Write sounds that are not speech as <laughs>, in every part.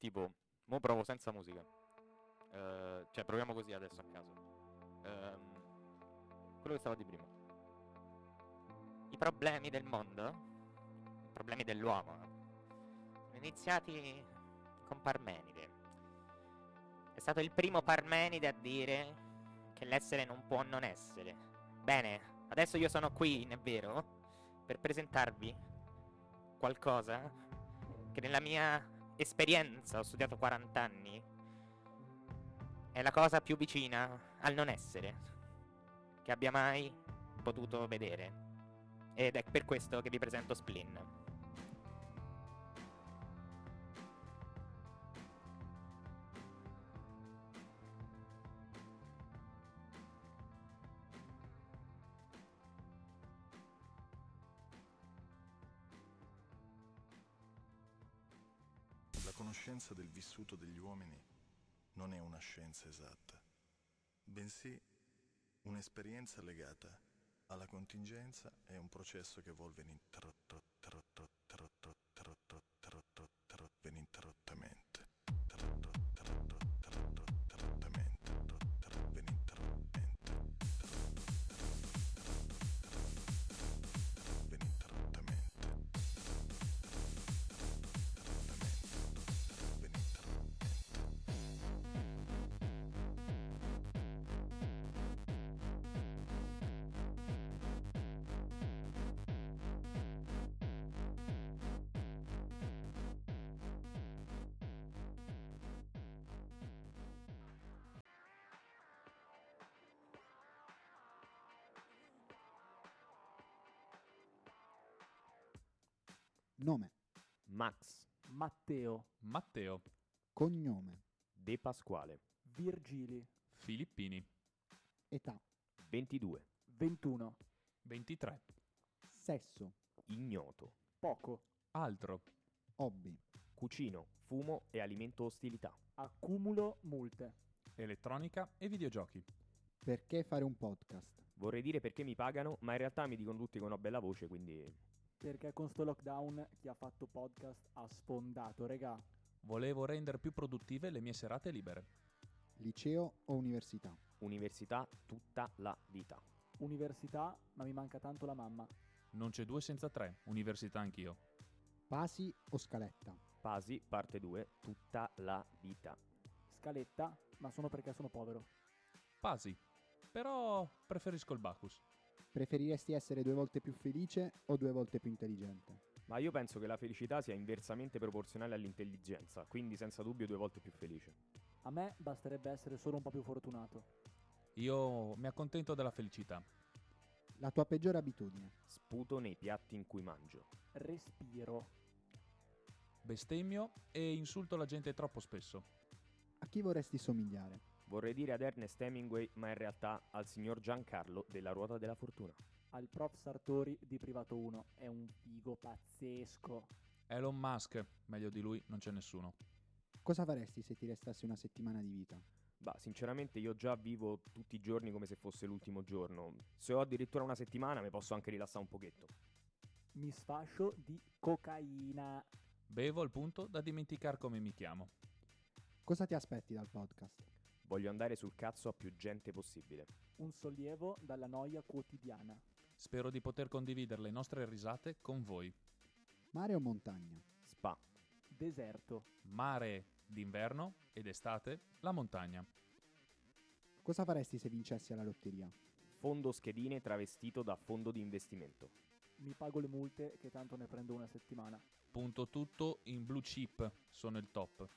tipo, mo provo senza musica. Eh, cioè, proviamo così adesso a caso. Ehm, quello che stavo di prima. I problemi del mondo, i problemi dell'uomo, sono iniziati con Parmenide. È stato il primo Parmenide a dire che l'essere non può non essere. Bene, adesso io sono qui, è vero, per presentarvi qualcosa che nella mia esperienza, ho studiato 40 anni, è la cosa più vicina al non essere che abbia mai potuto vedere. Ed è per questo che vi presento Splin. Conoscenza del vissuto degli uomini non è una scienza esatta, bensì un'esperienza legata alla contingenza e un processo che evolve ininterrottamente. Nome, Max. Matteo, Matteo, cognome, De Pasquale, Virgili, Filippini, età, 22, 21, 23. sesso, ignoto, poco, Altro, hobby, cucino, fumo e alimento ostilità. accumulo multe, elettronica e videogiochi. perché fare un podcast, Vorrei dire perché mi pagano, ma in realtà mi dicono tutti che ho una bella voce, quindi perché con sto lockdown chi ha fatto podcast ha sfondato, regà. Volevo rendere più produttive le mie serate libere. liceo o università, università tutta la vita. Università, ma mi manca tanto la mamma. Non c'è due senza tre, università anch'io. pasi o scaletta, Pasi, parte 2, tutta la vita. Scaletta, ma sono perché sono povero. Pasi. Però preferisco il Bacchus. Preferiresti essere due volte più felice o due volte più intelligente, Ma io penso che la felicità sia inversamente proporzionale all'intelligenza, quindi senza dubbio due volte più felice. A me basterebbe essere solo un po' più fortunato. Io mi accontento della felicità. la tua peggiore abitudine, Sputo nei piatti in cui mangio. Respiro. Bestemmio e insulto la gente troppo spesso. a chi vorresti somigliare, Vorrei dire ad Ernest Hemingway, ma in realtà al signor Giancarlo della Ruota della Fortuna. Al prof Sartori di Privato 1. È un figo pazzesco. Elon Musk, meglio di lui non c'è nessuno. cosa faresti se ti restasse una settimana di vita, Bah, sinceramente io già vivo tutti i giorni come se fosse l'ultimo giorno. Se ho addirittura una settimana mi posso anche rilassare un pochetto. Mi sfascio di cocaina. Bevo al punto da dimenticare come mi chiamo. cosa ti aspetti dal podcast, Voglio andare sul cazzo a più gente possibile. Un sollievo dalla noia quotidiana. Spero di poter condividere le nostre risate con voi. mare o montagna, Spa. Deserto. Mare d'inverno ed estate, la montagna. cosa faresti se vincessi alla lotteria, Fondo schedine travestito da fondo di investimento. Mi pago le multe che tanto ne prendo una settimana. Punto tutto in blue chip, sono il top.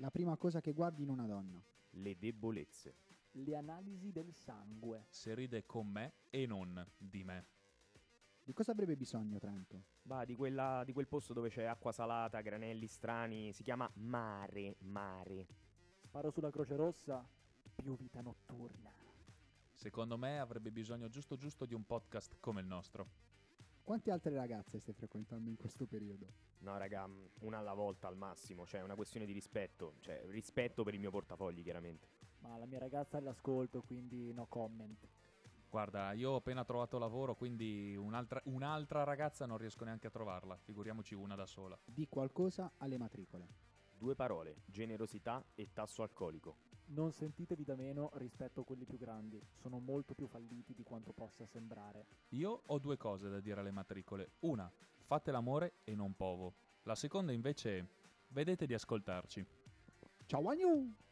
La prima cosa che guardi in una donna, Le debolezze. Le analisi del sangue. Se ride con me e non di me. di cosa avrebbe bisogno Trento, Bah, di, quella, di quel posto dove c'è acqua salata, granelli strani. Si chiama mare, mare. Sparo sulla Croce Rossa. Più vita notturna. Secondo me avrebbe bisogno giusto giusto di un podcast come il nostro. Quante altre ragazze stai frequentando in questo periodo, No, raga, mm, una alla volta al massimo. Cioè, è una questione di rispetto. Cioè, rispetto per il mio portafogli, chiaramente. Ma la mia ragazza è all'ascolto, quindi no comment. Guarda, io ho appena trovato lavoro, quindi un'altra, un'altra ragazza non riesco neanche a trovarla, figuriamoci una da sola. di qualcosa alle matricole, Due parole, generosità e tasso alcolico. Non sentitevi da meno rispetto a quelli più grandi, sono molto più falliti di quanto possa sembrare. Io ho due cose da dire alle matricole. Una, fate l'amore e non povo. La seconda invece, vedete di ascoltarci. Ciao Agnu! One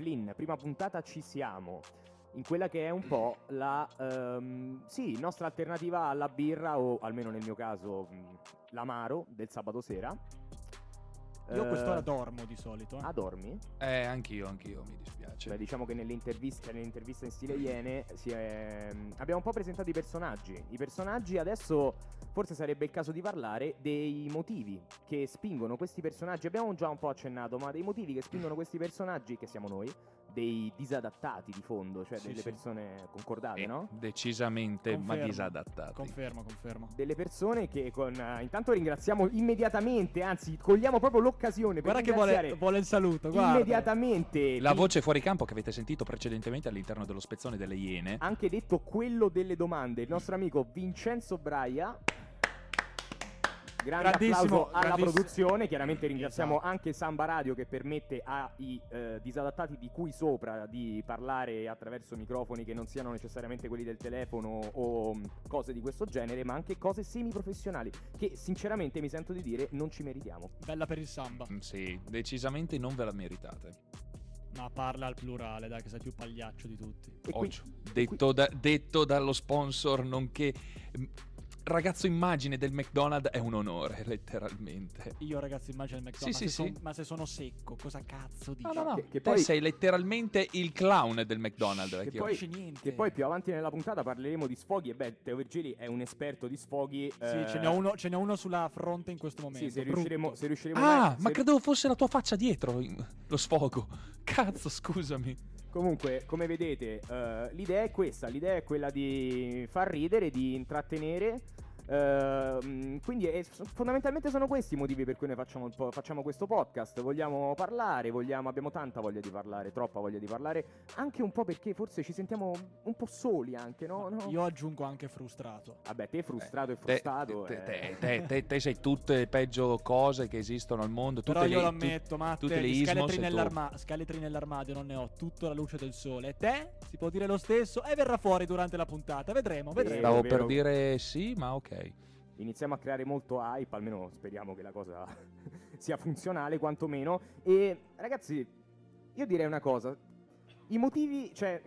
Splin, prima puntata ci siamo. In quella che è un po' la ehm, sì, nostra alternativa alla birra o almeno nel mio caso mh, l'amaro del sabato sera. Io a quest'ora Eh, dormo di solito. eh. Ah, dormi? Eh, anch'io, anch'io, mi dispiace. Cioè, diciamo che nelle interviste, nell'intervista in stile Iene si è- abbiamo un po' presentato i personaggi. I personaggi adesso forse sarebbe il caso di parlare dei motivi che spingono questi personaggi. Abbiamo già un po' accennato, ma dei motivi che spingono questi personaggi, che siamo noi, dei disadattati di fondo, cioè Sì, delle sì. persone concordate, Eh, no? Decisamente, ma Confermo, disadattati. Confermo, confermo. Delle persone che con eh, intanto ringraziamo immediatamente, anzi, cogliamo proprio l'occasione per Guarda che vuole, ringraziare vuole il saluto, guarda. immediatamente La voce fuori campo che avete sentito precedentemente all'interno dello spezzone delle Iene. anche detto quello delle domande, il nostro amico Vincenzo Braia. Grande Grandissimo, applauso alla grandissimo. produzione, chiaramente ringraziamo Esatto. anche Samba Radio che permette ai eh, disadattati di cui sopra di parlare attraverso microfoni che non siano necessariamente quelli del telefono o mh, cose di questo genere, ma anche cose semiprofessionali che sinceramente mi sento di dire non ci meritiamo. Bella per il samba. Mm, Sì, decisamente non ve la meritate. Ma parla al plurale, dai, che sei più pagliaccio di tutti. Qui- Occhio. Detto, da- detto dallo sponsor, nonché mm, ragazzo immagine del McDonald's, è un onore, <laughs> letteralmente. Io, ragazzi, immagino il McDonald's. Sì, ma, sì, se sì. son- ma se sono secco, cosa cazzo dici? No, no, no. Che- che poi- sei letteralmente il clown del McDonald's, Che vecchio. poi-. Che poi più avanti nella puntata parleremo di sfoghi e beh, Teo Virgili è un esperto di sfoghi. Sì, eh, ce n'è, uno, ce n'è uno sulla fronte in questo momento. Sì, se brutto. riusciremo, se riusciremo Ah, se- ma credevo fosse la tua faccia dietro, lo sfogo. Cazzo, scusami. Comunque, come vedete, eh, l'idea è questa: l'idea è quella di far ridere, di intrattenere. Ehm, quindi è- fondamentalmente sono questi i motivi per cui noi facciamo, facciamo questo podcast. Vogliamo parlare, vogliamo- abbiamo tanta voglia di parlare, troppa voglia di parlare. Anche un po' perché forse ci sentiamo un po' soli, anche, no? no? Io aggiungo anche frustrato. Vabbè, te frustrato e Te, frustato. te- eh. te- te- te- te sei tutte le peggio cose che esistono al mondo. Tutte Però io le, lo tu- ammetto, Matte, tutte le scheletri, e nell'arma- scheletri nell'armadio non ne ho, tutto alla luce del sole. E te? Si può dire lo stesso e verrà fuori durante la puntata. Vedremo, vedremo. Stavo vero. per dire sì, ma ok. Iniziamo a creare molto hype, almeno speriamo che la cosa <laughs> sia funzionale quantomeno. E ragazzi, io direi una cosa, i motivi, cioè,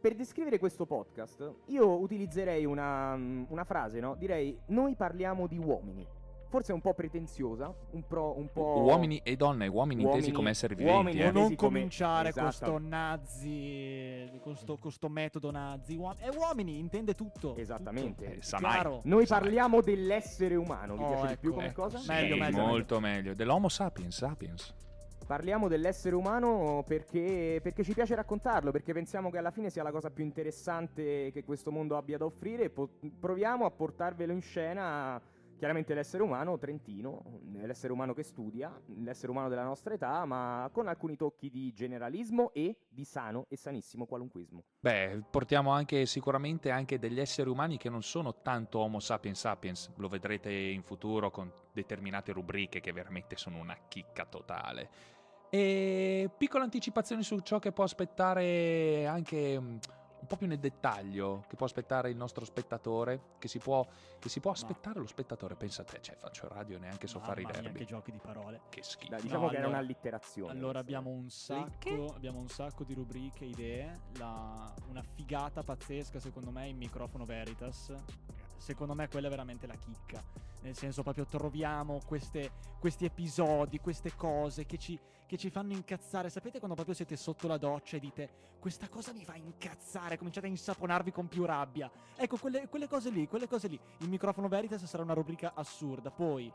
per descrivere questo podcast, io utilizzerei una, una frase, no? Direi, noi parliamo di uomini. Forse è un po' pretenziosa, un, pro, un po'... Uomini e donne, uomini, intesi Uomini- come esseri uomini viventi. O eh. intesi non come- cominciare esatto. questo nazi, questo, questo metodo nazi. Uom- e uomini intende tutto. Esattamente. Eh, tutto. sa mai. Chiaro. Noi Sai. parliamo dell'essere umano, vi Oh, piace di più ecco, come ecco. cosa? Sì, Meglio, meglio, meglio. molto meglio. Dell'Homo sapiens sapiens. Parliamo dell'essere umano perché, perché ci piace raccontarlo, perché pensiamo che alla fine sia la cosa più interessante che questo mondo abbia da offrire e po- proviamo a portarvelo in scena. Chiaramente l'essere umano trentino, l'essere umano che studia, l'essere umano della nostra età, ma con alcuni tocchi di generalismo e di sano e sanissimo qualunquismo. Beh, portiamo anche sicuramente anche degli esseri umani che non sono tanto Homo sapiens sapiens, lo vedrete in futuro con determinate rubriche che veramente sono una chicca totale. E piccole anticipazioni su ciò che può aspettare anche un po' più nel dettaglio, che può aspettare il nostro spettatore, che si può, che si può aspettare lo spettatore, pensa a te, cioè faccio radio e neanche so fare i verbi. che giochi di parole. Che schifo. Dai, diciamo No, che era allora- un'allitterazione. Allora abbiamo un sacco, abbiamo un sacco di rubriche, idee, la- una figata pazzesca secondo me in microfono Veritas. Secondo me quella è veramente la chicca. Nel senso, proprio troviamo queste- questi episodi, queste cose che ci, che ci fanno incazzare. Sapete quando proprio siete sotto la doccia e dite questa cosa mi fa incazzare, cominciate a insaponarvi con più rabbia. Ecco, quelle, quelle cose lì, quelle cose lì. Il microfono Veritas sarà una rubrica assurda. Poi,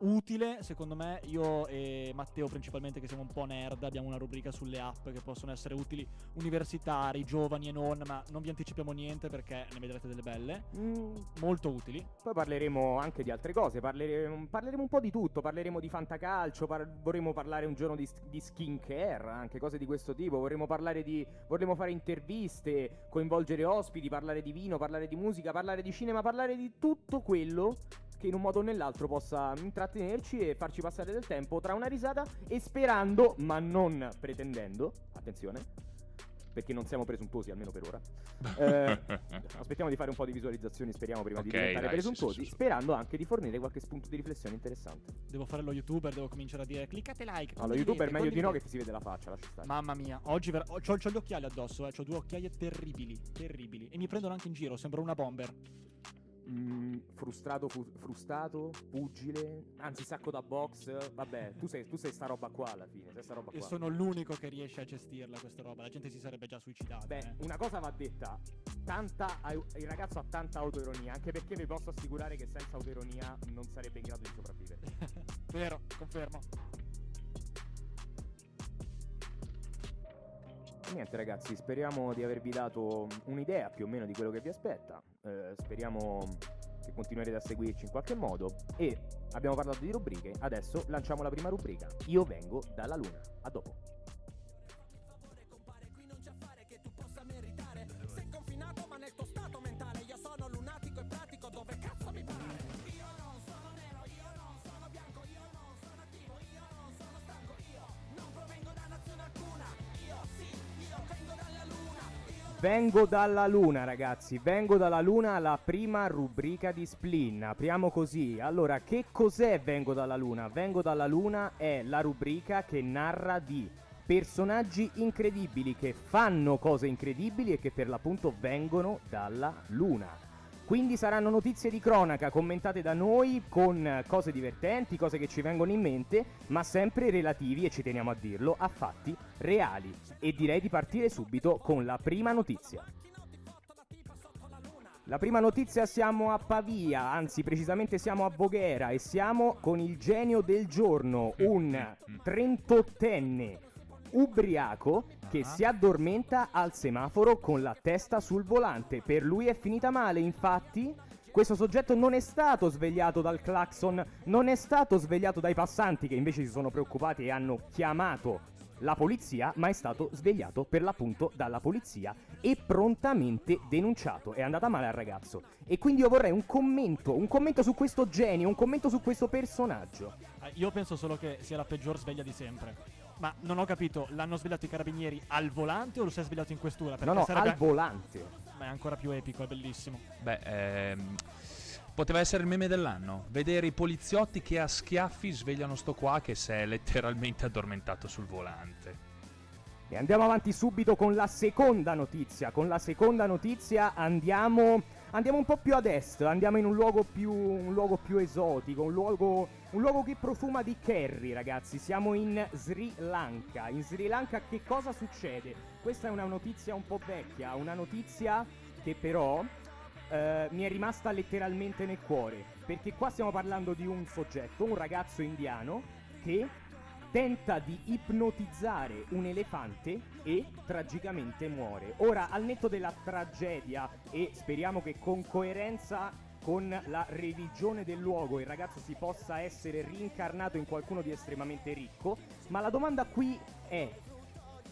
utile, secondo me, io e Matteo principalmente, che siamo un po' nerd, abbiamo una rubrica sulle app che possono essere utili universitari, giovani e non, ma non vi anticipiamo niente perché ne vedrete delle belle. Mm, Molto utili. Poi parleremo anche di altre cose, parleremo, parleremo un po' di tutto, parleremo di fantacalcio, par- vorremmo parlare un giorno di, di skincare, anche cose di questo tipo, vorremmo parlare di, vorremmo fare interviste, coinvolgere ospiti, parlare di vino, parlare di musica, parlare di cinema, parlare di tutto quello che in un modo o nell'altro possa intrattenerci e farci passare del tempo tra una risata e sperando, ma non pretendendo, attenzione, perché non siamo presuntuosi almeno per ora. <laughs> Eh, aspettiamo di fare un po' di visualizzazioni, speriamo prima di Ok, diventare dai, presuntuosi, sì, sì, sì. sperando anche di fornire qualche spunto di riflessione interessante. Devo fare lo youtuber, devo cominciare a dire cliccate like. Allo youtuber meglio di no che condividete". ti si vede la faccia, lascia stare. Mamma mia, oggi ver- ho, c'ho, c'ho gli occhiali addosso, eh. Ho due occhiaie terribili, terribili. E mi prendono anche in giro, sembro una bomber. Mm, frustrato, fu- frustato, pugile, anzi sacco da box, vabbè, tu sei, tu sei sta roba qua alla fine, sei sta roba E qua. sono l'unico che riesce a gestirla questa roba. La gente si sarebbe già suicidata. Beh, eh. una cosa va detta, tanta, il ragazzo ha tanta autoironia, anche perché vi posso assicurare che senza autoironia non sarebbe in grado di sopravvivere. <laughs> Vero, confermo. E niente ragazzi, speriamo di avervi dato un'idea più o meno di quello che vi aspetta. Eh, speriamo che continuerete a seguirci in qualche modo. E abbiamo parlato di rubriche, adesso lanciamo la prima rubrica. Io vengo dalla luna. A dopo. Vengo dalla luna, ragazzi. Vengo dalla luna, la prima rubrica di Splin. Apriamo così. Allora, che cos'è Vengo dalla luna? Vengo dalla luna è la rubrica che narra di personaggi incredibili che fanno cose incredibili e che per l'appunto vengono dalla luna. Quindi saranno notizie di cronaca commentate da noi con cose divertenti, cose che ci vengono in mente, ma sempre relativi, e ci teniamo a dirlo, a fatti reali. E direi di partire subito con la prima notizia. La prima notizia siamo a Pavia, anzi precisamente siamo a Voghera e siamo con il genio del giorno, un 38enne ubriaco che Ah. si addormenta al semaforo con la testa sul volante. Per lui è finita male, infatti. Questo soggetto non è stato svegliato dal clacson, non è stato svegliato dai passanti che invece si sono preoccupati e hanno chiamato la polizia, ma è stato svegliato per l'appunto dalla polizia e prontamente denunciato. È andata male al ragazzo. E quindi io vorrei un commento, un commento su questo genio, un commento su questo personaggio. Eh, Io penso solo che sia la peggior sveglia di sempre. Ma non ho capito, l'hanno svegliato i carabinieri al volante o lo si è svegliato in questura? Perché no, no, sarebbe... al volante. Ma è ancora più epico, è bellissimo. Beh, ehm, poteva essere il meme dell'anno. Vedere i poliziotti che a schiaffi svegliano sto qua che si è letteralmente addormentato sul volante. E andiamo avanti subito con la seconda notizia. Con la seconda notizia andiamo, andiamo un po' più ad est, andiamo in un luogo più, un luogo più esotico, un luogo, un luogo che profuma di curry, ragazzi. Siamo in Sri Lanka. In Sri Lanka che cosa succede? Questa è una notizia un po' vecchia, una notizia che però eh, mi è rimasta letteralmente nel cuore. Perché qua stiamo parlando di un soggetto, un ragazzo indiano, che tenta di ipnotizzare un elefante e tragicamente muore. Ora, al netto della tragedia e speriamo che con coerenza con la religione del luogo il ragazzo si possa essere rincarnato in qualcuno di estremamente ricco, ma la domanda qui è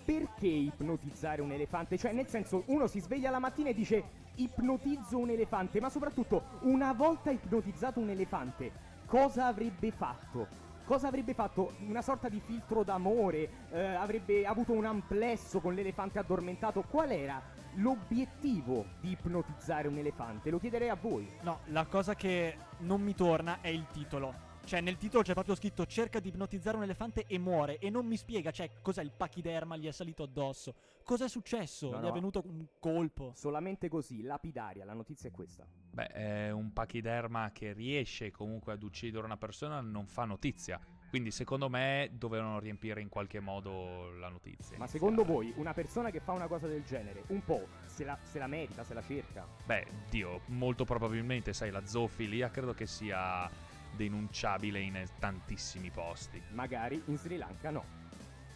perché ipnotizzare un elefante? Cioè, nel senso, uno si sveglia la mattina e dice ipnotizzo un elefante, ma soprattutto, una volta ipnotizzato un elefante, cosa avrebbe fatto? Cosa avrebbe fatto? Una sorta di filtro d'amore? eh, avrebbe avuto un amplesso con l'elefante addormentato? Qual era l'obiettivo di ipnotizzare un elefante? Lo chiederei a voi. No, la cosa che non mi torna è il titolo. Cioè, nel titolo c'è proprio scritto cerca di ipnotizzare un elefante e muore. E non mi spiega, cioè, cos'è il pachiderma gli è salito addosso. Cos'è successo? No, Gli no. è venuto un colpo. Solamente così, lapidaria, la notizia è questa. Beh, è un pachiderma che riesce comunque ad uccidere una persona, non fa notizia. Quindi secondo me dovevano riempire in qualche modo la notizia. Ma iniziale. secondo voi una persona che fa una cosa del genere, un po' se la, se la merita, se la cerca? Beh, Dio, molto probabilmente, sai, la zoofilia credo che sia denunciabile in tantissimi posti. Magari in Sri Lanka no.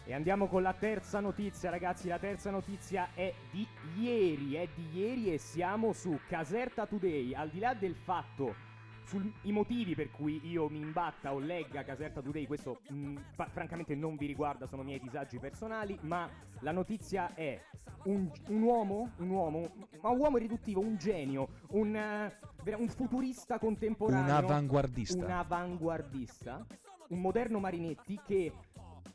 E andiamo con la terza notizia, ragazzi. La terza notizia è di ieri, è di ieri e siamo su Caserta Today. Al di là del fatto, sui motivi per cui io mi imbatta o legga Caserta Today, questo mh, fa- francamente non vi riguarda, sono miei disagi personali, ma la notizia è un, un uomo, un uomo, ma un uomo irriduttivo, un genio, un, vera- un futurista contemporaneo. Un avanguardista. Un avanguardista, un moderno Marinetti che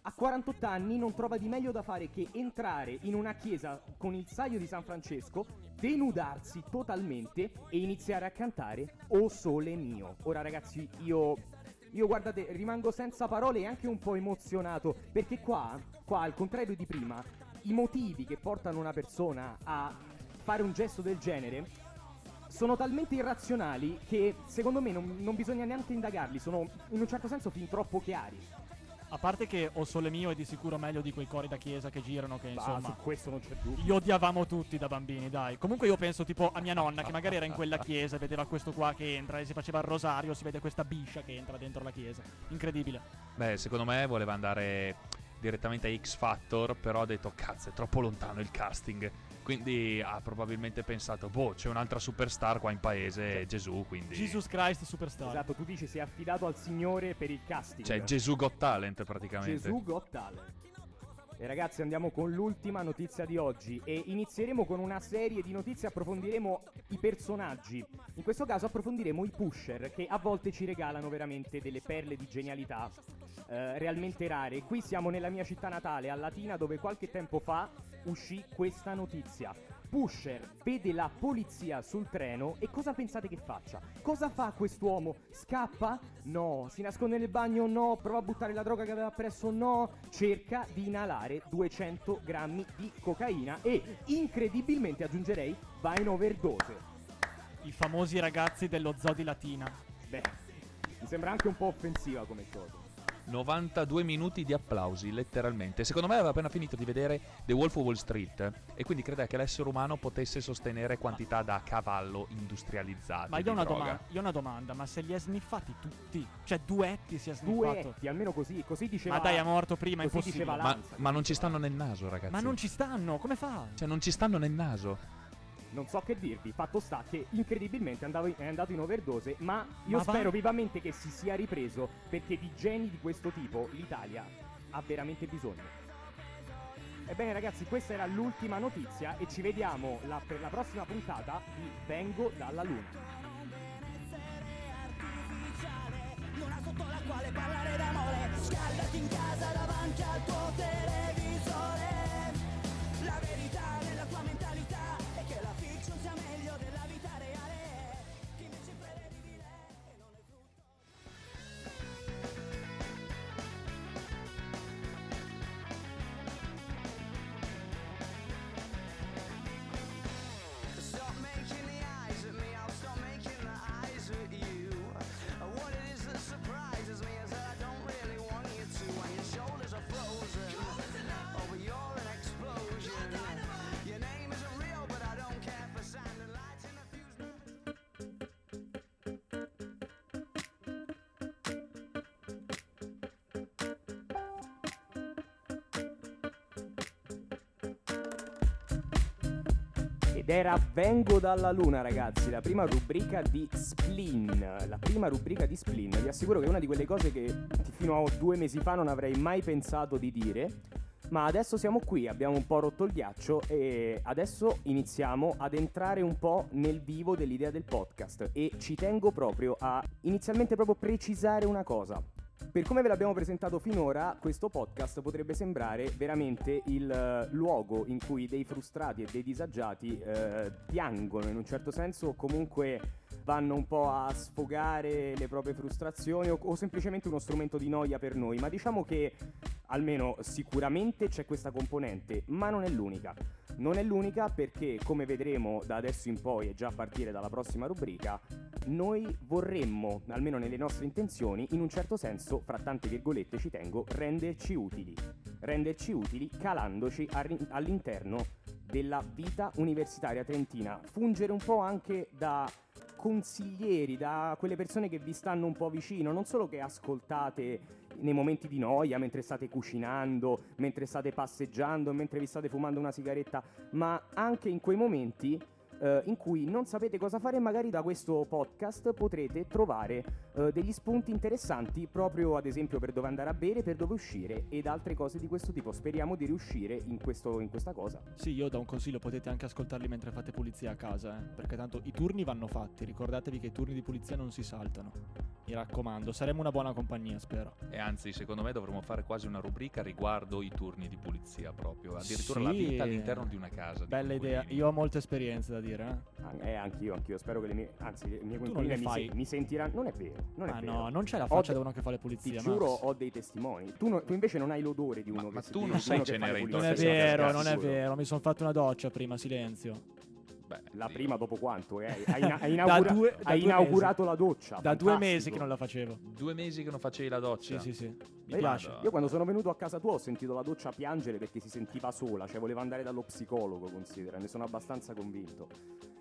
a 48 anni non trova di meglio da fare che entrare in una chiesa con il saio di San Francesco, denudarsi totalmente e iniziare a cantare O Sole Mio. Ora ragazzi, io io guardate, rimango senza parole e anche un po' emozionato perché qua, qua al contrario di prima, i motivi che portano una persona a fare un gesto del genere sono talmente irrazionali che secondo me non, non bisogna neanche indagarli, sono in un certo senso fin troppo chiari. A parte che O Sole Mio è di sicuro meglio di quei cori da chiesa che girano, che Ma insomma... su questo non c'è dubbio. Li odiavamo tutti da bambini, dai. Comunque io penso tipo a mia nonna che magari era in quella <laughs> chiesa e vedeva questo qua che entra e si faceva il rosario, si vede questa biscia che entra dentro la chiesa. Incredibile. Beh, secondo me voleva andare direttamente a X Factor, però ha detto cazzo, è troppo lontano il casting. Quindi ha probabilmente pensato, boh, c'è un'altra superstar qua in paese, Gesù, quindi... Jesus Christ Superstar. Esatto, tu dici si è affidato al Signore per il casting. Cioè, Gesù Got Talent praticamente. Gesù Got Talent. E ragazzi andiamo con l'ultima notizia di oggi e inizieremo con una serie di notizie, approfondiremo i personaggi. In questo caso approfondiremo i pusher che a volte ci regalano veramente delle perle di genialità eh, realmente rare. Qui siamo nella mia città natale, a Latina, dove qualche tempo fa uscì questa notizia. Pusher vede la polizia sul treno e cosa pensate che faccia? Cosa fa quest'uomo? Scappa? No. Si nasconde nel bagno? No. Prova a buttare la droga che aveva presso? No. Cerca di inalare 200 grammi di cocaina e, incredibilmente aggiungerei, va in overdose. I famosi ragazzi dello zoo di Latina. Beh, mi sembra anche un po' offensiva come cosa. 92 minuti di applausi, letteralmente. Secondo me aveva appena finito di vedere The Wolf of Wall Street e quindi credeva che l'essere umano potesse sostenere quantità da cavallo industrializzate Ma io ho, una droga. domanda, io ho una domanda, ma se li ha sniffati tutti? Cioè, duetti si è sniffato? Duetti, almeno così, così diceva Ma dai, è morto prima, è così impossibile. diceva Ma, Lanza, ma non ci stanno nel naso, ragazzi. Ma non ci stanno, come fa? Cioè, non ci stanno nel naso. Non so che dirvi, fatto sta che incredibilmente andavo- è andato in overdose, ma io Ma va- spero vivamente che si sia ripreso perché di geni di questo tipo l'Italia ha veramente bisogno. Ebbene ragazzi, questa era l'ultima notizia e ci vediamo la- per la prossima puntata di Vengo dalla Luna. Sotto la quale parlare d'amore Scaldati in casa davanti al tuo televisore Ed era Vengo dalla Luna, ragazzi, la prima rubrica di Spleen. La prima rubrica di Spleen. Vi assicuro che è una di quelle cose che fino a due mesi fa non avrei mai pensato di dire. Ma adesso siamo qui, abbiamo un po' rotto il ghiaccio e adesso iniziamo ad entrare un po' nel vivo dell'idea del podcast. E ci tengo proprio a inizialmente proprio precisare una cosa. Per come ve l'abbiamo presentato finora, questo podcast potrebbe sembrare veramente il eh, luogo in cui dei frustrati e dei disagiati eh, piangono in un certo senso o comunque vanno un po' a sfogare le proprie frustrazioni o, o semplicemente uno strumento di noia per noi, ma diciamo che almeno sicuramente c'è questa componente, ma non è l'unica. Non è l'unica perché, come vedremo da adesso in poi e già a partire dalla prossima rubrica, noi vorremmo, almeno nelle nostre intenzioni, in un certo senso, fra tante virgolette ci tengo, renderci utili. Renderci utili calandoci all'interno della vita universitaria trentina. Fungere un po' anche da consiglieri, da quelle persone che vi stanno un po' vicino, non solo che ascoltate nei momenti di noia, mentre state cucinando, mentre state passeggiando, mentre vi state fumando una sigaretta, ma anche in quei momenti eh, in cui non sapete cosa fare, magari da questo podcast potrete trovare eh, degli spunti interessanti proprio ad esempio per dove andare a bere, per dove uscire ed altre cose di questo tipo. Speriamo di riuscire in, questo, in questa cosa. Sì, io do un consiglio, potete anche ascoltarli mentre fate pulizia a casa, eh, perché tanto i turni vanno fatti, ricordatevi che i turni di pulizia non si saltano. Mi raccomando, saremo una buona compagnia, spero. E anzi, secondo me dovremmo fare quasi una rubrica riguardo i turni di pulizia proprio. Addirittura la Sì, vita all'interno di una casa. di Bella idea, io ho molte esperienze da dire, eh. An- Eh, anch'io, anch'io. Spero che le mie. Anzi, le mie le mi, fai. se- mi sentiranno. Non è vero. Non è Ah vero. no, non c'è la faccia da uno che fa le Ti pulizie, giuro, Max. ho dei testimoni. Tu, no- tu invece non hai l'odore di uno Ma- che ma tu di non sei Cenerentola, Non è vero, non è vero, mi sono fatto una doccia prima, silenzio. Beh, La prima dopo quanto? eh? Hai, <laughs> hai Da inaugura- due- da hai due inaugurato la doccia. Da due fantastico. mesi che non la facevo. Due mesi che non facevi la doccia. Sì, sì, sì. Mi Io- piace. Io quando sono venuto a casa tua ho sentito la doccia piangere perché si sentiva sola, cioè voleva andare dallo psicologo, considera, ne sono abbastanza convinto.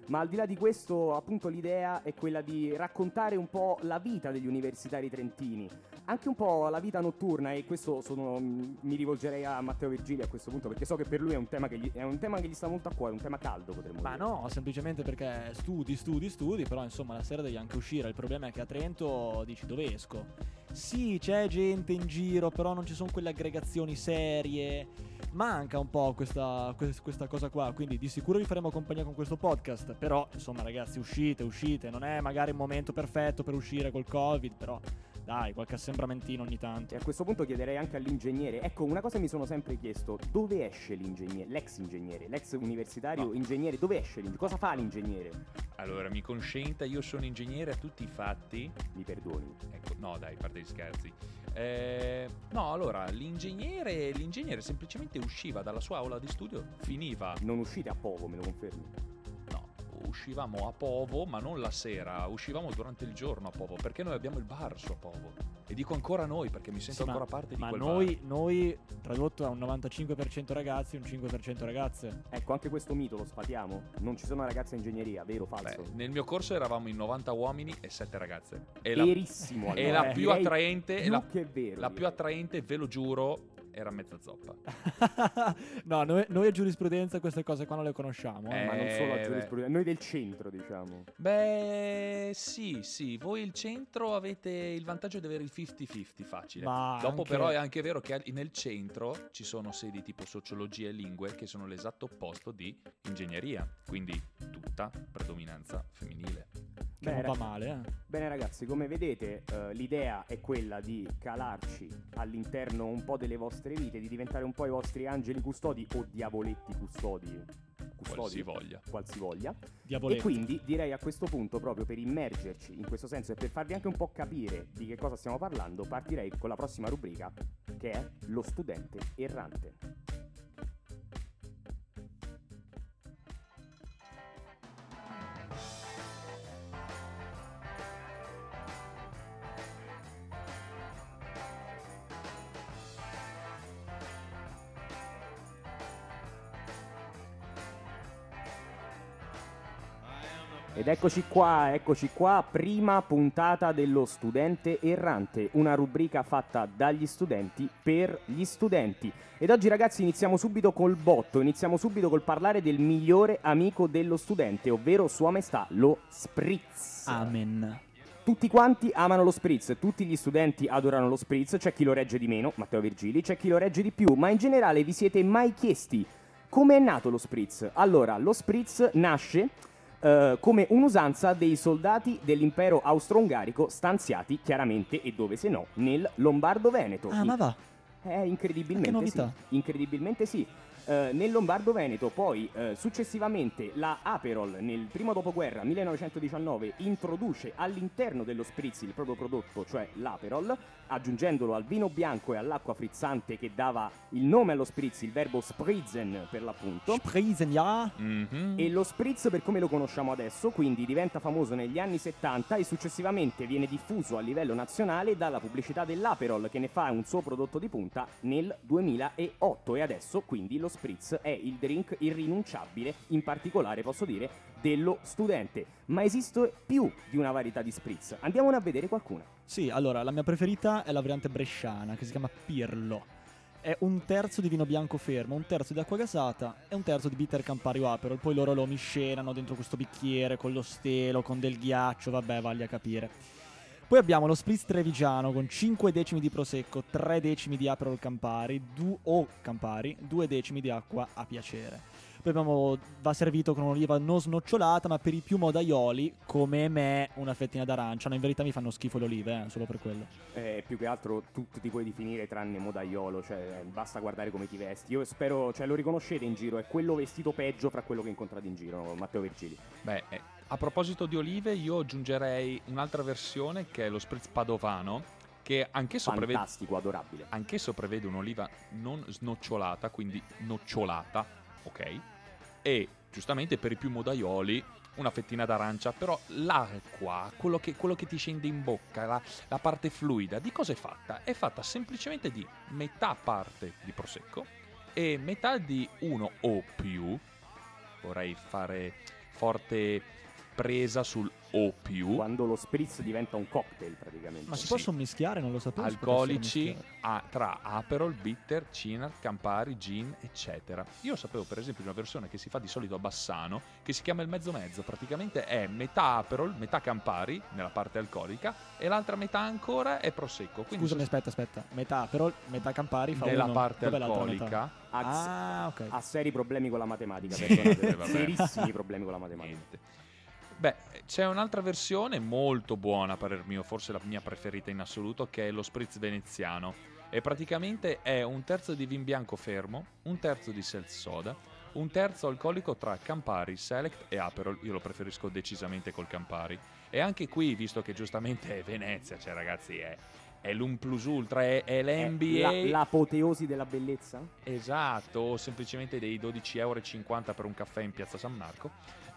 Ma al di là di questo, appunto, l'idea è quella di raccontare un po' la vita degli universitari trentini, anche un po' la vita notturna, e questo sono- mi rivolgerei a Matteo Virgili a questo punto, perché so che per lui è un tema che gli, è un tema che gli sta molto a cuore, un tema caldo potremmo Ma dire. no, semplicemente perché studi, studi, studi, però insomma la sera devi anche uscire. Il problema è che a Trento dici dove esco? Sì, c'è gente in giro, però non ci sono quelle aggregazioni serie. Manca un po' questa, quest- questa cosa qua, quindi di sicuro vi faremo compagnia con questo podcast. Però, insomma, ragazzi, uscite, uscite. Non è magari il momento perfetto per uscire col Covid, però dai, qualche assembramentino ogni tanto. E a questo punto chiederei anche all'ingegnere, ecco una cosa mi sono sempre chiesto, dove esce l'ingegnere, l'ex ingegnere, l'ex universitario No. ingegnere, dove esce l'ingegnere, cosa fa l'ingegnere? Allora, mi consenta, io sono ingegnere a tutti i fatti. Mi perdoni. Ecco, no, dai, parte gli scherzi. Eh, no, allora, l'ingegnere, l'ingegnere semplicemente usciva dalla sua aula di studio, finiva, Non uscite a poco, me lo confermi? Uscivamo a Povo, ma non la sera, uscivamo durante il giorno a Povo, perché noi abbiamo il bar su a Povo. E dico ancora noi, perché mi sento Sì, ma- ancora parte di Ma quel noi, noi, tradotto a un 95% ragazzi, un 5% ragazze. Ecco, anche questo mito lo sfatiamo. Non ci sono ragazze in ingegneria, vero o bar. falso? Beh, nel mio corso eravamo in 90 uomini e 7 ragazze. E la, Verissimo. e allora, la più attraente, e più la, che vero. la più attraente, ve lo giuro, era mezza zoppa. <laughs> no, noi, noi a giurisprudenza queste cose qua non le conosciamo. eh. Eh, Ma non solo a beh. giurisprudenza, noi del centro, diciamo. Beh, sì, sì, voi il centro avete il vantaggio di avere il 50-50 facile. Ma Dopo anche- però è anche vero che nel centro ci sono sedi tipo sociologia e lingue che sono l'esatto opposto di ingegneria, quindi tutta predominanza femminile. Che Beh, non va male, eh. Bene ragazzi, come vedete eh, l'idea è quella di calarci all'interno un po' delle vostre vite, di diventare un po' i vostri angeli custodi o diavoletti custodi. Custodi, Qualsivoglia. qualsivoglia. E Diavoletti. quindi direi a questo punto, proprio per immergerci in questo senso e per farvi anche un po' capire di che cosa stiamo parlando, partirei con la prossima rubrica che è lo studente errante. Ed eccoci qua, eccoci qua, prima puntata dello studente errante, una rubrica fatta dagli studenti per gli studenti. Ed oggi ragazzi iniziamo subito col botto, iniziamo subito col parlare del migliore amico dello studente, ovvero Sua Maestà, lo Spritz. Amen. Tutti quanti amano lo spritz, tutti gli studenti adorano lo spritz, c'è chi lo regge di meno, Matteo Virgili, c'è chi lo regge di più, ma in generale vi siete mai chiesti come è nato lo spritz? Allora, lo spritz nasce eh, come un'usanza dei soldati dell'impero austro-ungarico stanziati chiaramente e dove se no nel Lombardo-Veneto. Ah, ma va. Eh, incredibilmente Che novità. sì. Incredibilmente sì. Eh, nel Lombardo Veneto, poi eh, successivamente la Aperol nel primo dopoguerra 1919 introduce all'interno dello spritz il proprio prodotto, cioè l'Aperol, aggiungendolo al vino bianco e all'acqua frizzante che dava il nome allo spritz, il verbo spritzen per l'appunto. Spritzen, ja. Mhm. E lo spritz per come lo conosciamo adesso, quindi diventa famoso negli anni 70 e successivamente viene diffuso a livello nazionale dalla pubblicità dell'Aperol che ne fa un suo prodotto di punta nel 2008 e adesso quindi lo spritz è il drink irrinunciabile, in particolare posso dire dello studente. Ma esiste più di una varietà di spritz. Andiamone a vedere qualcuna. Sì, allora, la mia preferita è la variante bresciana, che si chiama Pirlo. È un terzo di vino bianco fermo, un terzo di acqua gasata e un terzo di bitter Campari o Aperol. Poi loro lo miscelano dentro questo bicchiere con lo stelo, con del ghiaccio, vabbè, vagli a capire. Poi abbiamo lo spritz trevigiano con 5 decimi di prosecco, 3 decimi di Aperol Campari du- o Campari, 2 decimi di acqua a piacere. Poi abbiamo, va servito con un'oliva non snocciolata, ma per i più modaioli, come me, una fettina d'arancia. No, in verità mi fanno schifo le olive, eh, solo per quello. Eh, più che altro tu ti puoi definire tranne modaiolo, cioè basta guardare come ti vesti. Io spero, cioè lo riconoscete in giro, è quello vestito peggio fra quello che incontrate in giro, Matteo Virgili. Beh, eh, a proposito di olive, io aggiungerei un'altra versione che è lo spritz padovano, che anch'esso prevede, Fantastico, adorabile. anch'esso prevede un'oliva non snocciolata, quindi nocciolata, ok? E giustamente per i più modaioli una fettina d'arancia, però l'acqua, quello che, quello che ti scende in bocca, la, la parte fluida, di cosa è fatta? È fatta semplicemente di metà parte di prosecco e metà di uno o più, vorrei fare forte presa sul o più, Quando lo spritz diventa un cocktail praticamente. Ma si Sì. possono mischiare? Non lo sapevo. alcolici a- tra Aperol, Bitter, Cinar, Campari, Gin, eccetera. Io sapevo per esempio di una versione che si fa di solito a Bassano, che si chiama il mezzo mezzo, praticamente è metà Aperol, metà Campari nella parte alcolica e l'altra metà ancora è Prosecco. Quindi Scusami, aspetta, aspetta. Metà, però metà Campari fa nella uno. parte Dov'è alcolica Ha, Ah, ok. ha seri problemi con la matematica, perdonate. <laughs> Vabbè. Serissimi problemi con la matematica. Niente. Beh, c'è un'altra versione molto buona, a parer mio, forse la mia preferita in assoluto, che è lo spritz veneziano. E praticamente è un terzo di vin bianco fermo, un terzo di seltz soda, un terzo alcolico tra Campari, Select e Aperol. Io lo preferisco decisamente col Campari. E anche qui, visto che giustamente è Venezia, cioè ragazzi, è, è l'un plus ultra, è, è È l'NBA. la- l'apoteosi della bellezza? Esatto, o semplicemente dei 12,50 euro per un caffè in piazza San Marco.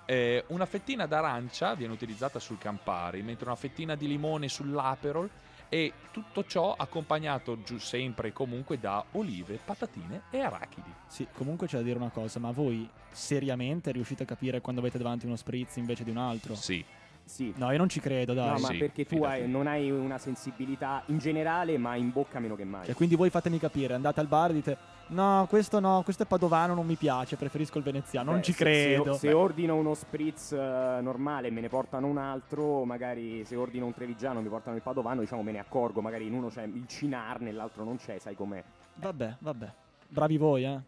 Eh, una fettina d'arancia viene utilizzata sul Campari, mentre una fettina di limone sull'Aperol e tutto ciò accompagnato giù sempre e comunque da olive, patatine e arachidi. Sì, comunque c'è da dire una cosa, ma voi seriamente riuscite a capire quando avete davanti uno spritz invece di un altro? Sì, Sì. No, io non ci credo, dai. No, ma sì, perché tu hai- non hai una sensibilità in generale, ma in bocca meno che mai. Cioè, quindi voi fatemi capire, andate al bar e dite no, questo no, questo è padovano, non mi piace, preferisco il veneziano. non Beh, ci se- credo. Se, se ordino uno spritz eh, normale e me ne portano un altro, magari se ordino un trevigiano e mi portano il padovano, diciamo me ne accorgo, magari in uno c'è il cinar, nell'altro non c'è, sai com'è. Vabbè, vabbè. Bravi voi, eh.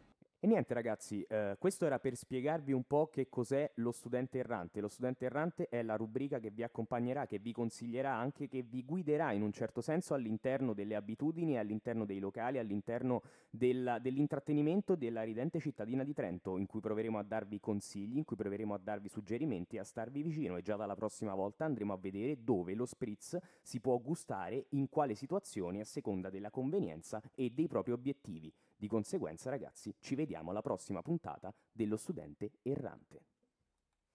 E niente ragazzi, eh, questo era per spiegarvi un po' che cos'è lo studente errante. Lo studente errante è la rubrica che vi accompagnerà, che vi consiglierà, anche che vi guiderà in un certo senso all'interno delle abitudini, all'interno dei locali, all'interno della- dell'intrattenimento della ridente cittadina di Trento, in cui proveremo a darvi consigli, in cui proveremo a darvi suggerimenti, a starvi vicino e già dalla prossima volta andremo a vedere dove lo spritz si può gustare, in quale situazioni, a seconda della convenienza e dei propri obiettivi. Di conseguenza, ragazzi, ci vediamo alla prossima puntata dello studente errante.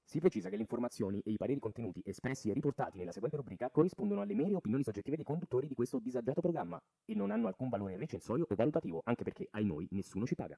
Si precisa che le informazioni e i pareri contenuti espressi e riportati nella seguente rubrica corrispondono alle mere opinioni soggettive dei conduttori di questo disagiato programma e non hanno alcun valore recensorio o valutativo, anche perché ai noi nessuno ci paga.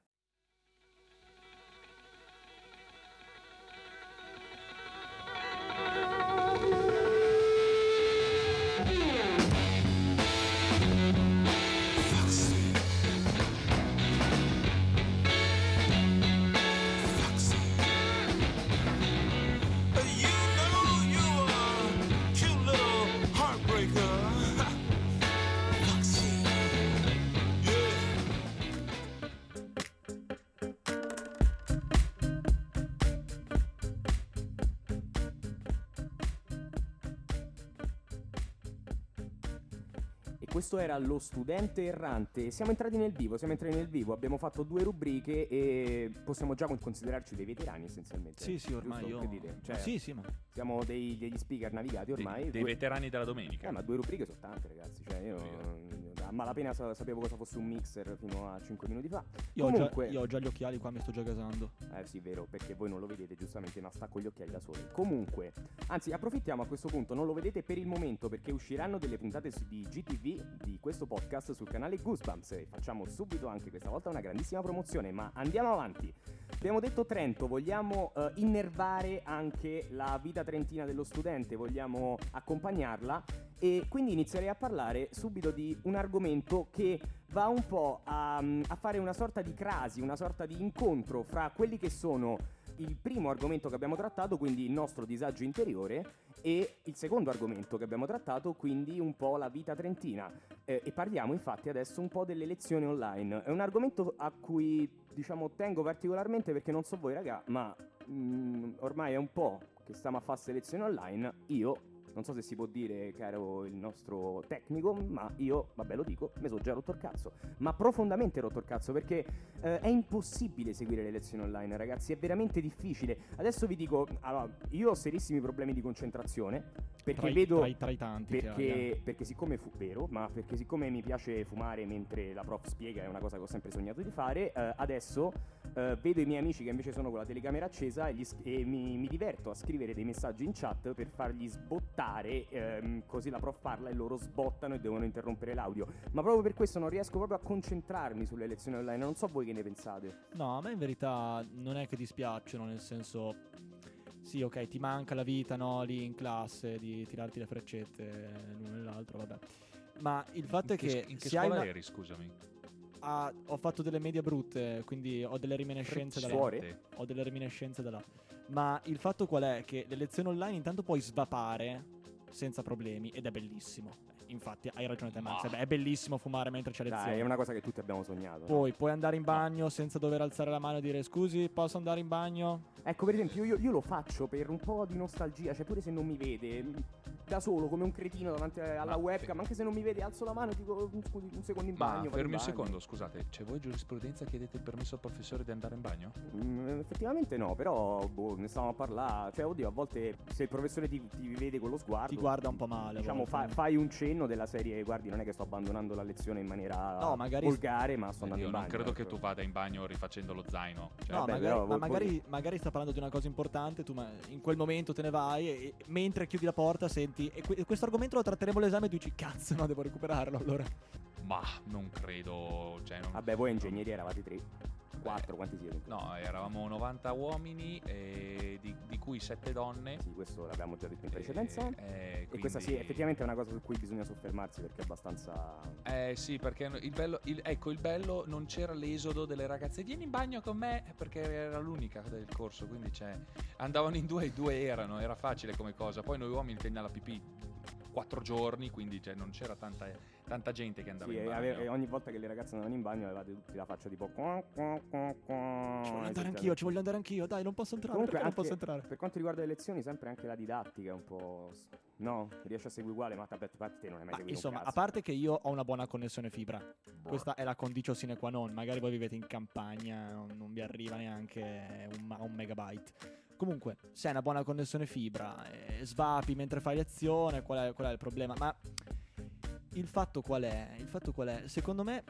Questo era lo studente errante. Siamo entrati nel vivo, siamo entrati nel vivo, abbiamo fatto due rubriche e possiamo già con- considerarci dei veterani essenzialmente. Sì, sì, ormai Giusto? io... Che dite? Cioè, Ma sì, sì, ma... Siamo dei- degli speaker navigati ormai. Dei, dei due- veterani della domenica. Eh, ma due rubriche sono tante, ragazzi. Cioè, io a malapena sa- sapevo cosa fosse un mixer fino a 5 minuti fa. Io, ho Comunque, già, io ho già gli occhiali qua, mi sto già gasando. eh sì, vero, perché voi non lo vedete giustamente, ma sta con gli occhiali da sole. Comunque, anzi, approfittiamo a questo punto, non lo vedete per il momento perché usciranno delle puntate di GTV di questo podcast sul canale Goosebumps e facciamo subito anche questa volta una grandissima promozione, ma andiamo avanti. Abbiamo detto Trento, vogliamo eh, innervare anche la vita trentina dello studente, vogliamo accompagnarla e quindi inizierei a parlare subito di un argomento che va un po' a, a fare una sorta di crasi, una sorta di incontro fra quelli che sono il primo argomento che abbiamo trattato, quindi il nostro disagio interiore, e il secondo argomento che abbiamo trattato, quindi un po' la vita trentina. Eh, e parliamo infatti adesso un po' delle lezioni online. È un argomento a cui diciamo tengo particolarmente perché non so voi raga, ma mm, ormai è un po' che stiamo a fare queste lezioni online, io non so se si può dire, caro il nostro tecnico, ma io, vabbè lo dico, mi sono già rotto il cazzo. Ma profondamente rotto il cazzo perché eh, è impossibile seguire le lezioni online, ragazzi, è veramente difficile. Adesso vi dico, allora, io ho serissimi problemi di concentrazione perché Tra i- vedo... tra i- tra i tanti perché, perché siccome fu vero, ma perché siccome mi piace fumare mentre la prof spiega, è una cosa che ho sempre sognato di fare, eh, adesso eh, vedo i miei amici che invece sono con la telecamera accesa e, gli s- e mi, mi diverto a scrivere dei messaggi in chat per fargli sbottare, ehm, così la prof parla e loro sbottano e devono interrompere l'audio. Ma proprio per questo non riesco proprio a concentrarmi sulle lezioni online, non so voi che ne pensate. No, a me in verità non è che dispiacciono, nel senso... Sì, ok, ti manca la vita, no, lì in classe, di tirarti le freccette l'uno nell'altro, vabbè. Ma il fatto in è che, in che se hai scuola una- eri, scusami? Ah, ho fatto delle medie brutte, quindi ho delle reminiscenze da là. Suore? Ho delle reminiscenze da là. Ma il fatto qual è? Che le lezioni online intanto puoi svapare senza problemi ed è bellissimo. Infatti, hai ragione te, Max. Ma- Beh, È bellissimo fumare mentre c'è lezione. Dai, è una cosa che tutti abbiamo sognato. no? Poi puoi andare in bagno senza dover alzare la mano e dire scusi, posso andare in bagno? Ecco, per esempio, io, io lo faccio per un po' di nostalgia, cioè pure se non mi vede, da solo, come un cretino davanti alla Ma webcam, fe- anche se non mi vede, alzo la mano e dico "Mm, scusi, un secondo in Ma bagno. in fermi un bagno". secondo, scusate, c'è voi giurisprudenza chiedete il permesso al professore di andare in bagno? Mm, effettivamente no, però boh, ne stavamo a parlare. Cioè, oddio, a volte se il professore ti, ti vede con lo sguardo, Ti guarda un po' male. diciamo, fa- fai un cenno della serie, guardi, non è che sto abbandonando la lezione in maniera No, magari- volgare, ma sto andando Io in non bagno. credo che ecco. tu vada in bagno rifacendo lo zaino. Cioè, No, Vabbè, magari, però ma voi- magari, magari sta parlando di una cosa importante, tu ma- in quel momento te ne vai e, e mentre chiudi la porta senti e, que- e questo argomento lo tratteremo all'esame e tu dici cazzo no, devo recuperarlo allora. Ma non credo. Cioè, non- Vabbè, voi ingegneri eravate tre. Quattro, quanti siete? No, eravamo 90 uomini, e di, di cui 7 donne. Sì, questo l'abbiamo già detto in precedenza. Eh, E questa sì, quindi- effettivamente è una cosa su cui bisogna soffermarsi perché è abbastanza... Eh sì, perché il bello, il- ecco il bello non c'era l'esodo delle ragazze. Vieni in bagno con me perché era l'unica del corso. Quindi cioè, andavano in due e due erano, era facile come cosa. Poi noi uomini teniamo la pipì quattro giorni, quindi cioè, non c'era tanta, tanta gente che andava Sì, in bagno. ave- e ogni volta che le ragazze andavano in bagno avevate tutti la faccia tipo... Ci Ci voglio andare anch'io, ci voglio andare anch'io, dai, non posso entrare, Comunque non posso entrare? per quanto riguarda le lezioni sempre anche la didattica è un po'... No, riesci a seguire uguale, ma vabbè, a parte te non hai mai Ma seguito insomma, a parte che io ho una buona connessione fibra, questa è la condicio sine qua non. Magari voi vivete in campagna, non, vi arriva neanche un, un megabyte. Comunque, se hai una buona connessione fibra, eh, svapi mentre fai lezione, qual è, qual è il problema? Ma il fatto qual è? Il fatto qual è? Secondo me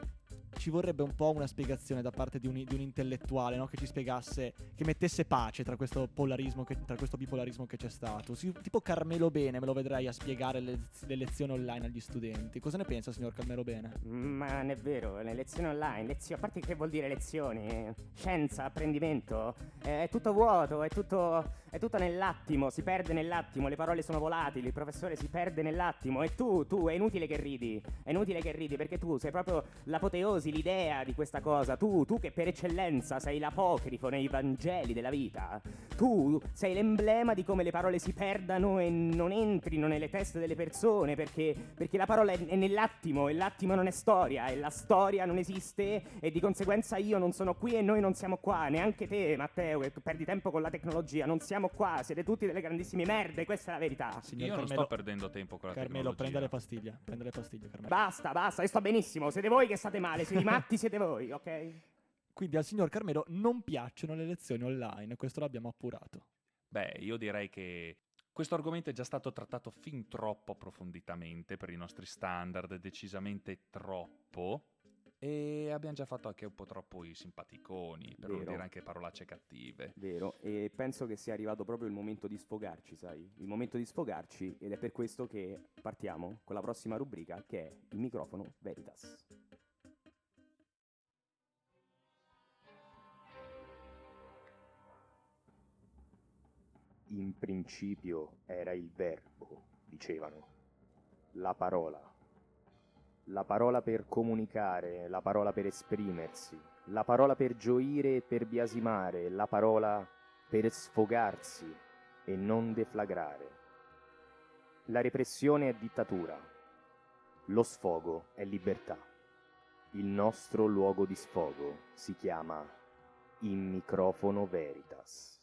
ci vorrebbe un po' una spiegazione da parte di un, di un intellettuale, no? Che ci spiegasse, che mettesse pace tra questo polarismo, che- tra questo bipolarismo che c'è stato. Sì, tipo Carmelo Bene me lo vedrei a spiegare le, le lezioni online agli studenti. Cosa ne pensa, signor Carmelo Bene? Ma non è vero, le lezioni online, lezioni, a parte che vuol dire lezioni, scienza, apprendimento, è tutto vuoto, è tutto, è tutto nell'attimo, si perde nell'attimo, le parole sono volatili, il professore si perde nell'attimo. E tu, tu, è inutile che ridi, è inutile che ridi perché tu sei proprio l'apoteosi, l'idea di questa cosa, tu, tu che per eccellenza sei l'apocrifo nei Vangeli della vita, tu sei l'emblema di come le parole si perdano e non entrino nelle teste delle persone perché, perché la parola è, è nell'attimo e l'attimo non è storia e la storia non esiste e di conseguenza io non sono qui e noi non siamo qua, neanche te Matteo che perdi tempo con la tecnologia, non siamo siamo qua, siete tutti delle grandissime merde, questa è la verità. Signor Io non Carmelo, sto perdendo tempo con la Carmelo, tecnologia. prenda le pastiglie. Prenda le pastiglie, Carmelo. Basta, basta, io sto benissimo, siete voi che state male, siete i matti siete voi, ok? Quindi al signor Carmelo non piacciono le lezioni online, questo l'abbiamo appurato. Beh, io direi che questo argomento è già stato trattato fin troppo approfonditamente per i nostri standard, decisamente troppo. E abbiamo già fatto anche un po' troppo i simpaticoni, per non Vero. dire anche parolacce cattive. Vero, e penso che sia arrivato proprio il momento di sfogarci, sai? Il momento di sfogarci ed è per questo che partiamo con la prossima rubrica che è il microfono Veritas. In principio era il verbo, dicevano, la parola. La parola per comunicare, la parola per esprimersi, la parola per gioire e per biasimare, la parola per sfogarsi e non deflagrare. La repressione è dittatura, lo sfogo è libertà. Il nostro luogo di sfogo si chiama In microfono Veritas.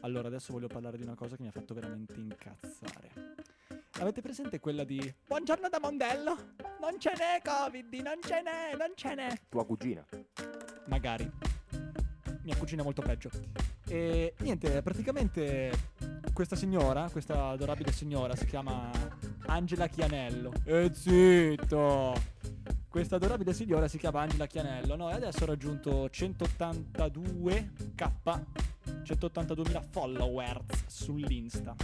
Allora, adesso voglio parlare di una cosa che mi ha fatto veramente incazzare. Avete presente quella di Buongiorno da Mondello? Non ce n'è Covid, non ce n'è, non ce n'è. Tua cugina. Magari. Mia cugina è molto peggio. E niente, praticamente questa signora, questa adorabile signora, si chiama Angela Chianello. E zitto! Questa adorabile signora si chiama Angela Chianello, no? E adesso ha raggiunto 182k 182.000 followers sull'Insta.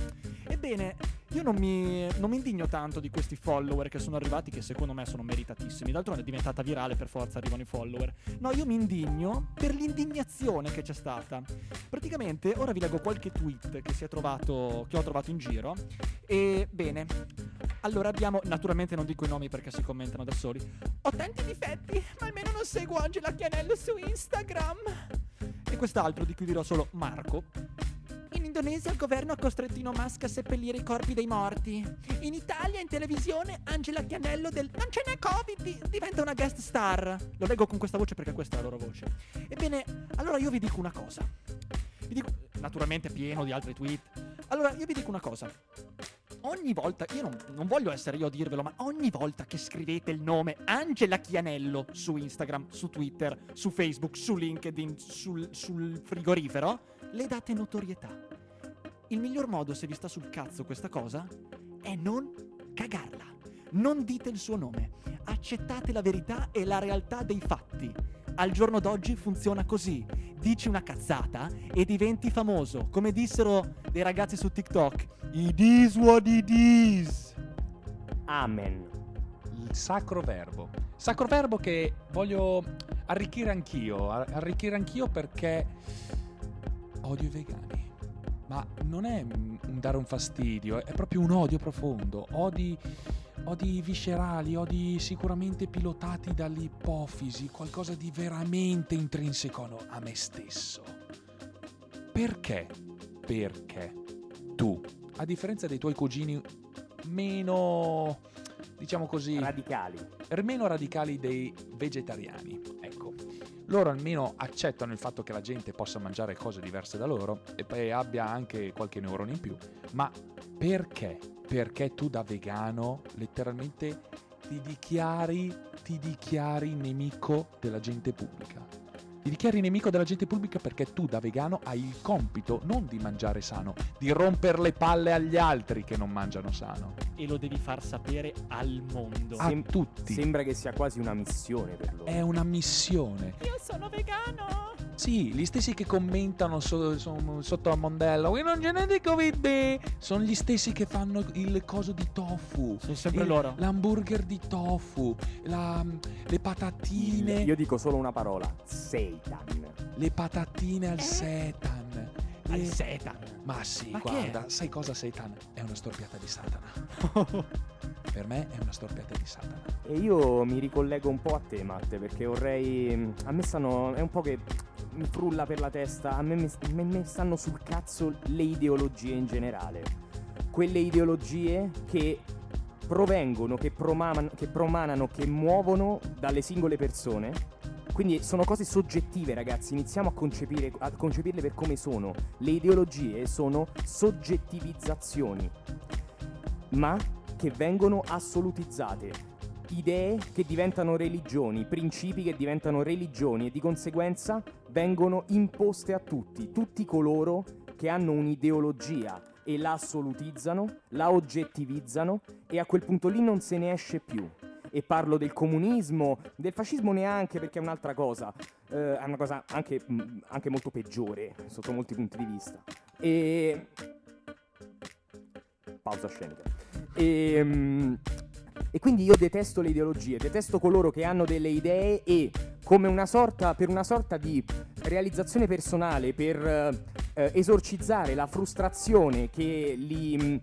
Ebbene, io non mi, non mi indigno tanto di questi follower che sono arrivati, che secondo me sono meritatissimi. D'altronde è diventata virale, per forza arrivano i follower. No, io mi indigno per l'indignazione che c'è stata. Praticamente, ora vi leggo qualche tweet che, trovato, che ho trovato in giro. E bene, allora abbiamo, naturalmente non dico i nomi perché si commentano da soli. Ho tanti difetti, ma almeno non seguo Angela Chianello su Instagram. E quest'altro di cui dirò solo Marco. In Indonesia il governo ha costretto Elon Musk a seppellire i corpi dei morti. In Italia, in televisione, Angela Chianello del Non ce n'è Covid di- diventa una guest star. Lo leggo con questa voce perché questa è la loro voce. Ebbene, allora io vi dico una cosa. Vi dico, naturalmente pieno di altri tweet. Allora, io vi dico una cosa. Ogni volta, io non, non voglio essere io a dirvelo, ma ogni volta che scrivete il nome Angela Chianello su Instagram, su Twitter, su Facebook, su LinkedIn, sul, sul frigorifero, le date notorietà. Il miglior modo, se vi sta sul cazzo questa cosa, è non cagarla. Non dite il suo nome. Accettate la verità e la realtà dei fatti. Al giorno d'oggi funziona così. Dici una cazzata e diventi famoso. Come dissero dei ragazzi su TikTok. It is what it is. Amen. Il sacro verbo. Sacro verbo che voglio arricchire anch'io. ar- Arricchire anch'io perché odio i vegani. Ma non è un dare un fastidio, è proprio un odio profondo. Odi, odi viscerali, odi sicuramente pilotati dall'ipofisi, qualcosa di veramente intrinseco a me stesso. Perché? Perché tu, a differenza dei tuoi cugini meno, diciamo così, Radicali. meno radicali dei vegetariani. Loro almeno accettano il fatto che la gente possa mangiare cose diverse da loro e abbia anche qualche neurone in più. Ma perché? Perché tu da vegano letteralmente ti dichiari, ti dichiari nemico della gente pubblica. Ti dichiari nemico della gente pubblica perché tu da vegano hai il compito non di mangiare sano, di rompere le palle agli altri che non mangiano sano. E lo devi far sapere al mondo. A Sem- tutti. Sembra che sia quasi una missione per loro. È una missione. Io sono vegano. Sì, gli stessi che commentano so- so- sotto a Mondello, "Qui non ce n'è di Covid, sono gli stessi che fanno il coso di tofu. Sono sempre il- loro. L'hamburger di tofu, la- le patatine, Io dico solo una parola: Satan. le patatine al setan. Al le- setan. Ma sì, Ma guarda, sai cosa Satan? È una storpiata di Satana. <laughs> per me è una storpiata di Satana. E io mi ricollego un po' a te, Matte, perché vorrei. A me stanno. È un po' che mi frulla per la testa. A me, mi- stanno sul cazzo le ideologie in generale. Quelle ideologie che provengono, che, proman- che promanano, che muovono dalle singole persone. Quindi sono cose soggettive, ragazzi. Iniziamo a, a concepirle per come sono. Le ideologie sono soggettivizzazioni, ma che vengono assolutizzate. Idee che diventano religioni, principi che diventano religioni e di conseguenza vengono imposte a tutti, tutti coloro che hanno un'ideologia e la assolutizzano, la oggettivizzano e a quel punto lì non se ne esce più. E parlo del comunismo, del fascismo neanche perché è un'altra cosa, eh, è una cosa anche, mh, anche molto peggiore sotto molti punti di vista. E... Pausa scenica. E, mm, e quindi io detesto le ideologie, detesto coloro che hanno delle idee e come una sorta, per una sorta di realizzazione personale, per eh, esorcizzare la frustrazione che li, mm,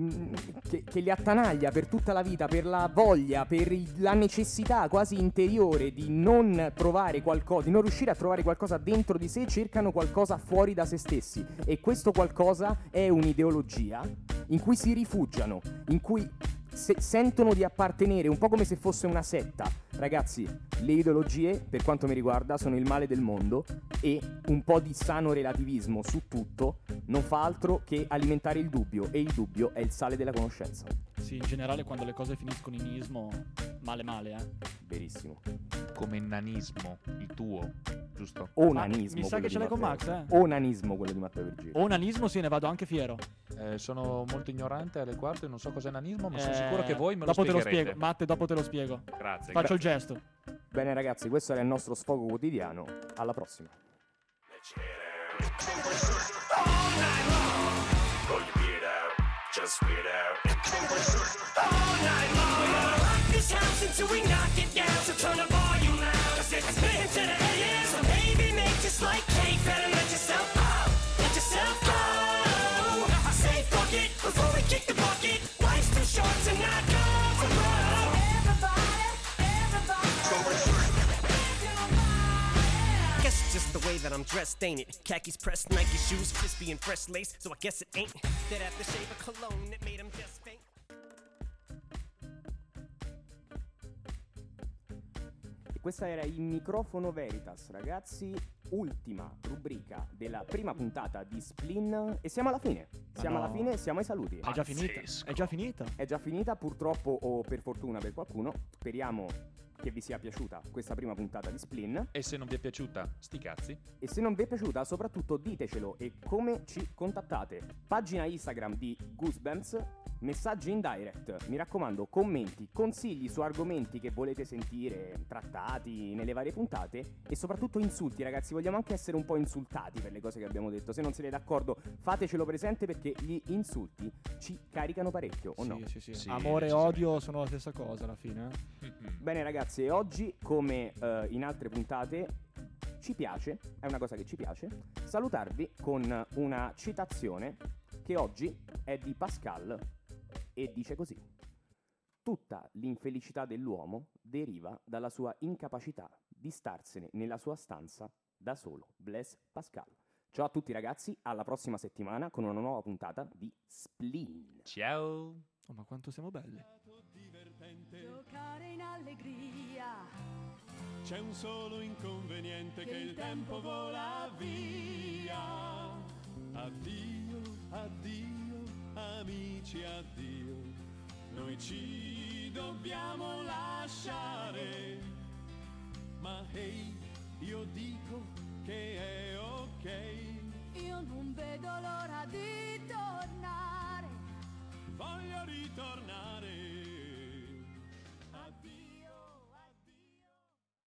mm, che, che li attanaglia per tutta la vita, per la voglia, per la necessità quasi interiore di non trovare qualcosa, di non riuscire a trovare qualcosa dentro di sé, cercano qualcosa fuori da se stessi. E questo qualcosa è un'ideologia in cui si rifugiano, in cui se- sentono di appartenere, un po' come se fosse una setta. Ragazzi, le ideologie, per quanto mi riguarda, sono il male del mondo e un po' di sano relativismo su tutto non fa altro che alimentare il dubbio e il dubbio è il sale della conoscenza. Sì, in generale quando le cose finiscono in ismo, male male, eh. Verissimo. Come nanismo, il tuo, giusto? Onanismo. mi sa che ce l'hai con. Max, eh. Onanismo quello di Matteo Virgilio. Onanismo sì, ne vado anche fiero. Eh, sono molto ignorante alle quarto e non so cos'è nanismo, ma sono Eh, sicuro che voi me lo dopo te lo spiego. Matte, dopo te lo spiego. Grazie. Faccio gra- il gesto. Bene ragazzi, questo era il nostro sfogo quotidiano. Alla prossima. Just weird out. This house until we knock it down, so turn the volume loud. Cause it's been to the AM, so maybe make just like cake, better let yourself out, let yourself go. Say fuck it before we kick the just the way that I'm dressed, ain't it? Khakis pressed, Nike shoes, crispy and fresh lace. So I guess it ain't that aftershave of cologne that made him just questa era il microfono Veritas, ragazzi. Ultima rubrica della prima puntata di Splin. E siamo alla fine. Siamo no. alla fine, siamo ai saluti. È già finita. È già finita. È già finita, purtroppo o per fortuna per qualcuno. Speriamo che vi sia piaciuta questa prima puntata di Splin. E se non vi è piaciuta, sti cazzi. E se non vi è piaciuta, soprattutto ditecelo e come ci contattate. Pagina Instagram di Goosebumps, messaggi in direct. Mi raccomando, commenti, consigli su argomenti che volete sentire trattati nelle varie puntate e soprattutto insulti, ragazzi. Vogliamo anche essere un po' insultati per le cose che abbiamo detto. Se non siete d'accordo, fatecelo presente perché gli insulti ci caricano parecchio, o sì, no? sì, sì, Sì, Amore e odio sono la stessa cosa alla fine. eh. Bene ragazzi, oggi, come eh, in altre puntate, ci piace, è una cosa che ci piace, salutarvi con una citazione che oggi è di Pascal e dice così. Tutta l'infelicità dell'uomo deriva dalla sua incapacità di starsene nella sua stanza da solo. Bless Pascal. Ciao a tutti ragazzi, alla prossima settimana con una nuova puntata di Spleen. Ciao. Oh, ma quanto siamo belli. Giocare in allegria. C'è un solo inconveniente che il tempo vola via. Addio, addio, amici addio, noi ci dobbiamo lasciare, ma ehi, hey, io dico che è ok. Io non vedo l'ora di tornare, voglio ritornare.